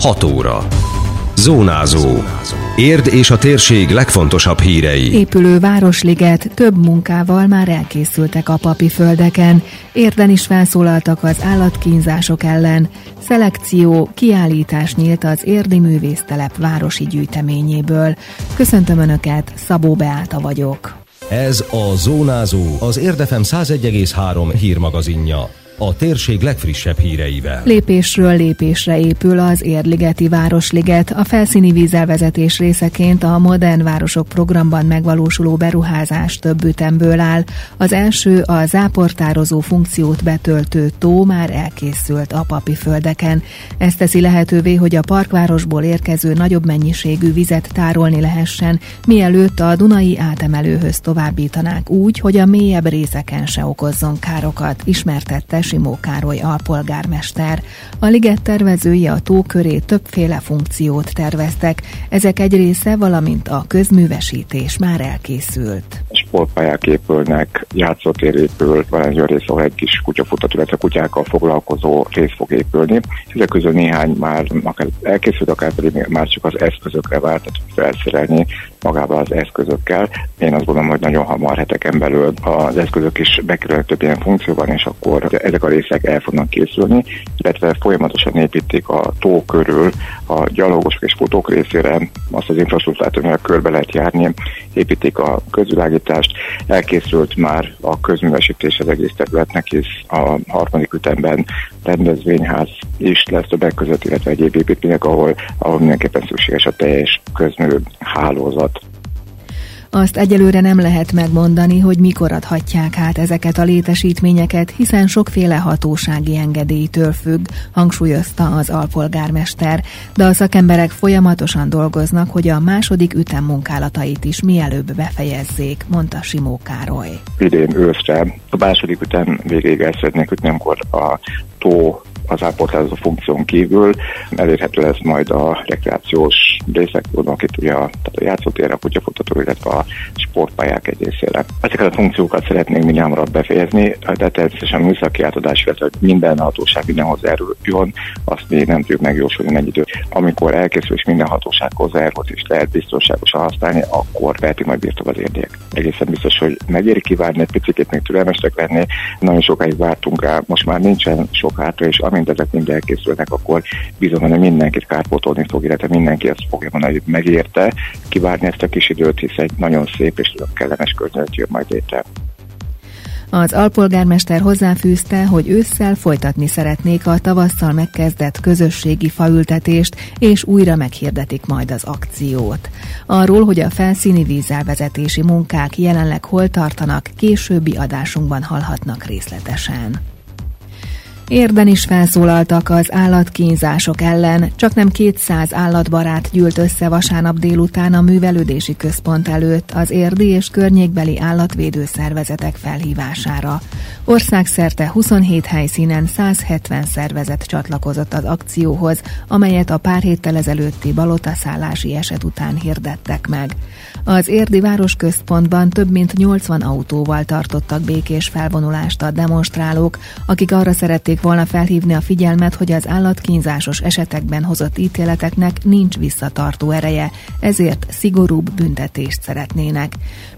6 óra. Zónázó. Érd és a térség legfontosabb hírei. Épülő Városliget több munkával már elkészültek a papi földeken. Érden is felszólaltak az állatkínzások ellen. Szelekció, kiállítás nyílt az Érdi Művésztelep városi gyűjteményéből. Köszöntöm Önöket, Szabó Beáta vagyok. Ez a Zónázó, az Érdefem 101,3 hírmagazinja a térség legfrissebb híreivel. Lépésről lépésre épül az Érligeti Városliget. A felszíni vízelvezetés részeként a Modern Városok programban megvalósuló beruházás több ütemből áll. Az első a záportározó funkciót betöltő tó már elkészült a papi földeken. Ez teszi lehetővé, hogy a parkvárosból érkező nagyobb mennyiségű vizet tárolni lehessen, mielőtt a Dunai átemelőhöz továbbítanák úgy, hogy a mélyebb részeken se okozzon károkat, ismertette Simó Károly alpolgármester. A liget tervezői a tó köré többféle funkciót terveztek. Ezek egy része, valamint a közművesítés már elkészült. Sportpályák épülnek, játszótér épül, olyan rész, ahol egy kis kutyafutat, illetve kutyákkal foglalkozó rész fog épülni. Ezek közül néhány már akár elkészült, akár pedig már csak az eszközökre várt, tehát felszerelni magával az eszközökkel. Én azt gondolom, hogy nagyon hamar heteken belül az eszközök is bekerülnek több ilyen funkcióban, és akkor ezek a részek el fognak készülni, illetve folyamatosan építik a tó körül a gyalogosok és fotók részére azt az infrastruktúrát, amivel körbe lehet járni, építik a közvilágítást, elkészült már a közművesítés az egész területnek, hisz a harmadik ütemben rendezvényház is lesz többek között, illetve egyéb építmények, ahol, ahol mindenképpen szükséges a teljes közmű hálózat. Azt egyelőre nem lehet megmondani, hogy mikor adhatják át ezeket a létesítményeket, hiszen sokféle hatósági engedélytől függ, hangsúlyozta az alpolgármester, de a szakemberek folyamatosan dolgoznak, hogy a második ütem munkálatait is mielőbb befejezzék, mondta Simó Károly. Idén őszre a második ütem végéig el szeretnék ütni, amikor a tó az ápoltázó funkción kívül elérhető lesz majd a rekreációs részek, gondolok itt ugye a, tehát a játszótér, a kutyafutató, illetve a sportpályák egy részére. Ezeket a funkciókat szeretnénk minél befejezni, de természetesen a műszaki átadás, illetve minden hatóság minden hozzájáruljon, azt még nem tudjuk megjósolni egy időt. Amikor elkészül és minden hatóság hozzájárult és lehet biztonságosan használni, akkor veheti majd birtok az érdek. Egészen biztos, hogy megéri kivárni, egy picit még türelmesek lenni, nagyon sokáig vártunk rá, most már nincsen sok hátra, és amint ezek mind elkészülnek, akkor bizony, hogy mindenkit kárpótolni fog, illetve mindenki azt fogja mondani, hogy megérte kivárni ezt a kis időt, hisz egy nagyon szép és nagyon kellemes környezet jön majd létre. Az alpolgármester hozzáfűzte, hogy ősszel folytatni szeretnék a tavasszal megkezdett közösségi faültetést, és újra meghirdetik majd az akciót. Arról, hogy a felszíni vízelvezetési munkák jelenleg hol tartanak, későbbi adásunkban hallhatnak részletesen. Érden is felszólaltak az állatkínzások ellen, csak nem 200 állatbarát gyűlt össze vasárnap délután a művelődési központ előtt az érdi és környékbeli állatvédő szervezetek felhívására. Országszerte 27 helyszínen 170 szervezet csatlakozott az akcióhoz, amelyet a pár héttel ezelőtti balotaszállási eset után hirdettek meg. Az érdi városközpontban több mint 80 autóval tartottak békés felvonulást a demonstrálók, akik arra szerették volna felhívni a figyelmet, hogy az állatkínzásos esetekben hozott ítéleteknek nincs visszatartó ereje, ezért szigorúbb büntetést szeretnének.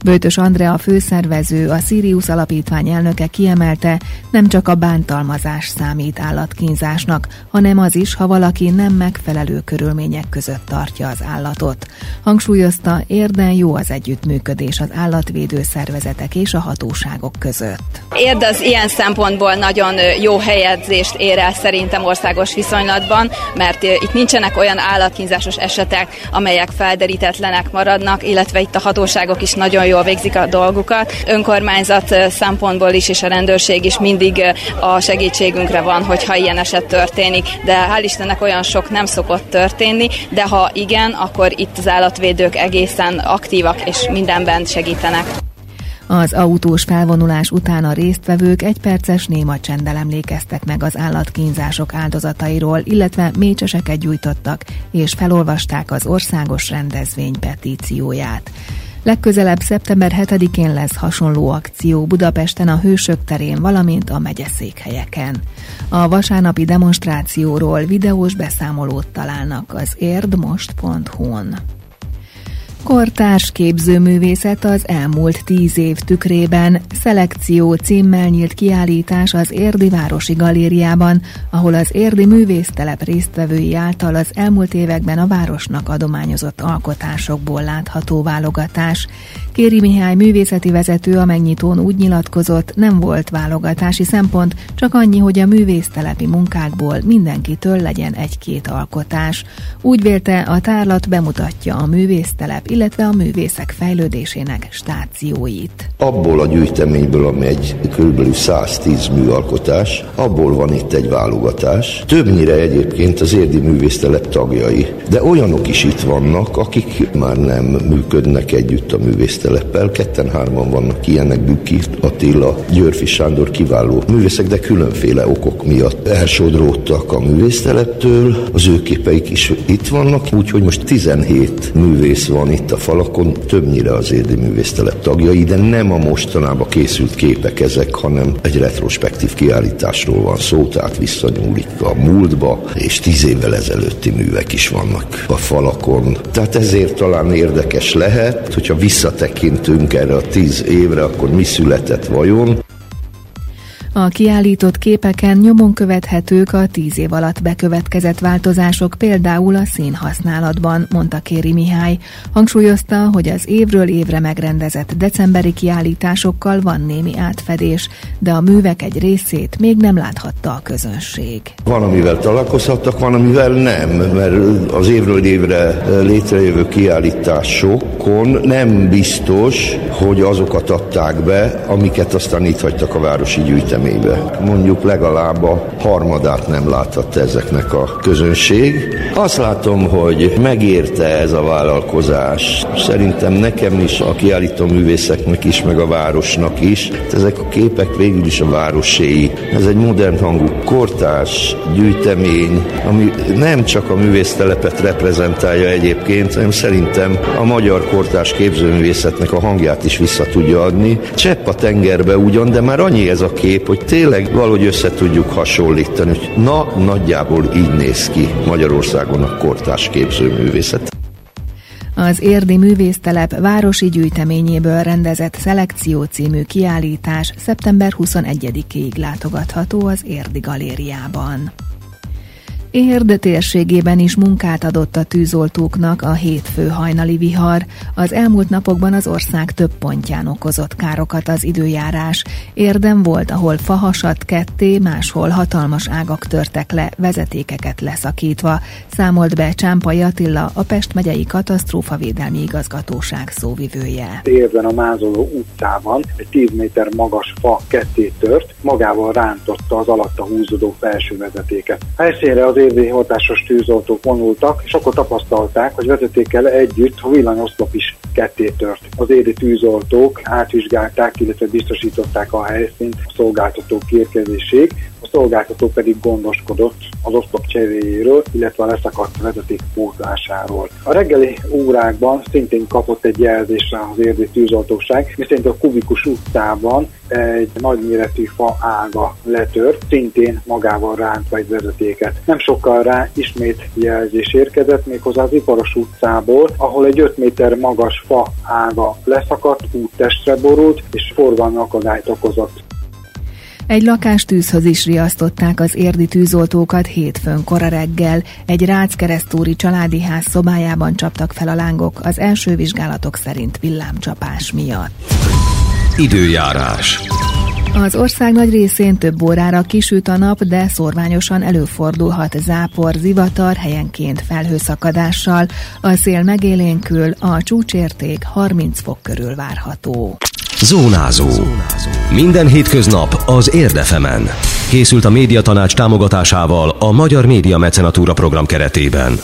Bőtös Andrea főszervező, a Sirius Alapítvány elnöke kiemelte, nem csak a bántalmazás számít állatkínzásnak, hanem az is, ha valaki nem megfelelő körülmények között tartja az állatot. Hangsúlyozta, érden jó az együttműködés az állatvédő szervezetek és a hatóságok között. Érd az ilyen szempontból nagyon jó helyedzést ér el szerintem országos viszonylatban, mert itt nincsenek olyan állatkínzásos esetek, amelyek felderítetlenek maradnak, illetve itt a hatóságok is nagyon jól végzik a dolgukat. Önkormányzat szempontból is és a rendőrség is mindig a segítségünkre van, hogyha ilyen eset történik, de hál' Istennek olyan sok nem szokott történni, de ha igen, akkor itt az állatvédők egészen aktívak és mindenben segítenek. Az autós felvonulás után a résztvevők egy perces néma csenddel emlékeztek meg az állatkínzások áldozatairól, illetve mécseseket gyújtottak, és felolvasták az országos rendezvény petícióját. Legközelebb szeptember 7-én lesz hasonló akció Budapesten a Hősök terén, valamint a megyeszékhelyeken. A vasárnapi demonstrációról videós beszámolót találnak az érdmost.hu-n. Kortárs képzőművészet az elmúlt tíz év tükrében szelekció címmel nyílt kiállítás az Érdi Városi Galériában, ahol az Érdi Művésztelep résztvevői által az elmúlt években a városnak adományozott alkotásokból látható válogatás. Kéri Mihály művészeti vezető a megnyitón úgy nyilatkozott, nem volt válogatási szempont, csak annyi, hogy a művésztelepi munkákból mindenkitől legyen egy-két alkotás. Úgy vélte, a tárlat bemutatja a művésztelep illetve a művészek fejlődésének stációit. Abból a gyűjteményből, ami egy kb. 110 műalkotás, abból van itt egy válogatás. Többnyire egyébként az érdi művésztelep tagjai, de olyanok is itt vannak, akik már nem működnek együtt a művészteleppel. Ketten-hárman vannak ilyenek, Bükki, Attila, Györfi Sándor kiváló művészek, de különféle okok miatt elsodródtak a művészteleptől. Az ő képeik is itt vannak, úgyhogy most 17 művész van itt itt a falakon többnyire az érdi művésztelep tagjai, de nem a mostanában készült képek ezek, hanem egy retrospektív kiállításról van szó, tehát visszanyúlik a múltba, és tíz évvel ezelőtti művek is vannak a falakon. Tehát ezért talán érdekes lehet, hogyha visszatekintünk erre a tíz évre, akkor mi született vajon, a kiállított képeken nyomon követhetők a tíz év alatt bekövetkezett változások, például a színhasználatban, mondta Kéri Mihály. Hangsúlyozta, hogy az évről évre megrendezett decemberi kiállításokkal van némi átfedés, de a művek egy részét még nem láthatta a közönség. Van, amivel találkozhattak, van, amivel nem, mert az évről évre létrejövő kiállításokon nem biztos, hogy azokat adták be, amiket aztán itt hagytak a városi gyűjtemény eseménybe. Mondjuk legalább a harmadát nem láthatta ezeknek a közönség. Azt látom, hogy megérte ez a vállalkozás. Szerintem nekem is, a kiállító művészeknek is, meg a városnak is. Ezek a képek végül is a városéi. Ez egy modern hangú kortás gyűjtemény, ami nem csak a művésztelepet reprezentálja egyébként, hanem szerintem a magyar kortás képzőművészetnek a hangját is vissza tudja adni. Csepp a tengerbe ugyan, de már annyi ez a kép, hogy tényleg valahogy össze tudjuk hasonlítani, hogy na, nagyjából így néz ki Magyarországon a kortás képzőművészet. Az Érdi Művésztelep városi gyűjteményéből rendezett Szelekció című kiállítás szeptember 21-ig látogatható az Érdi Galériában. Érd térségében is munkát adott a tűzoltóknak a hétfő hajnali vihar. Az elmúlt napokban az ország több pontján okozott károkat az időjárás. Érdem volt, ahol fahasat ketté, máshol hatalmas ágak törtek le, vezetékeket leszakítva. Számolt be Csámpai Attila, a Pest megyei katasztrófavédelmi igazgatóság szóvivője. Érden a Mázoló utcában egy 10 méter magas fa ketté tört, magával rántotta az alatta húzódó felső vezetéket. Helyszínre az érdi hatásos tűzoltók vonultak, és akkor tapasztalták, hogy vezetékkel együtt a villanyoszlop is ketté tört. Az érdi tűzoltók átvizsgálták, illetve biztosították a helyszínt a szolgáltatók érkezéség, a szolgáltató pedig gondoskodott az oszlop cseréjéről, illetve a leszakadt vezeték pótlásáról. A reggeli órákban szintén kapott egy jelzésre az érdi tűzoltóság, miszerint a Kubikus utcában egy nagyméretű fa ága letört, szintén magával rántva egy vezetéket. Nem sokkal rá ismét jelzés érkezett, méghozzá az Iparos utcából, ahol egy 5 méter magas fa ága leszakadt, úttestre borult, és forgalmi akadályt okozott. Egy lakástűzhöz is riasztották az érdi tűzoltókat hétfőn kora reggel. Egy Ráckeresztúri családi ház szobájában csaptak fel a lángok az első vizsgálatok szerint villámcsapás miatt. Időjárás. Az ország nagy részén több órára kisüt a nap, de szorványosan előfordulhat zápor, zivatar, helyenként felhőszakadással. A szél megélénkül, a csúcsérték 30 fok körül várható. Zónázó. Minden hétköznap az Érdefemen. Készült a médiatanács támogatásával a Magyar Média Mecenatúra program keretében.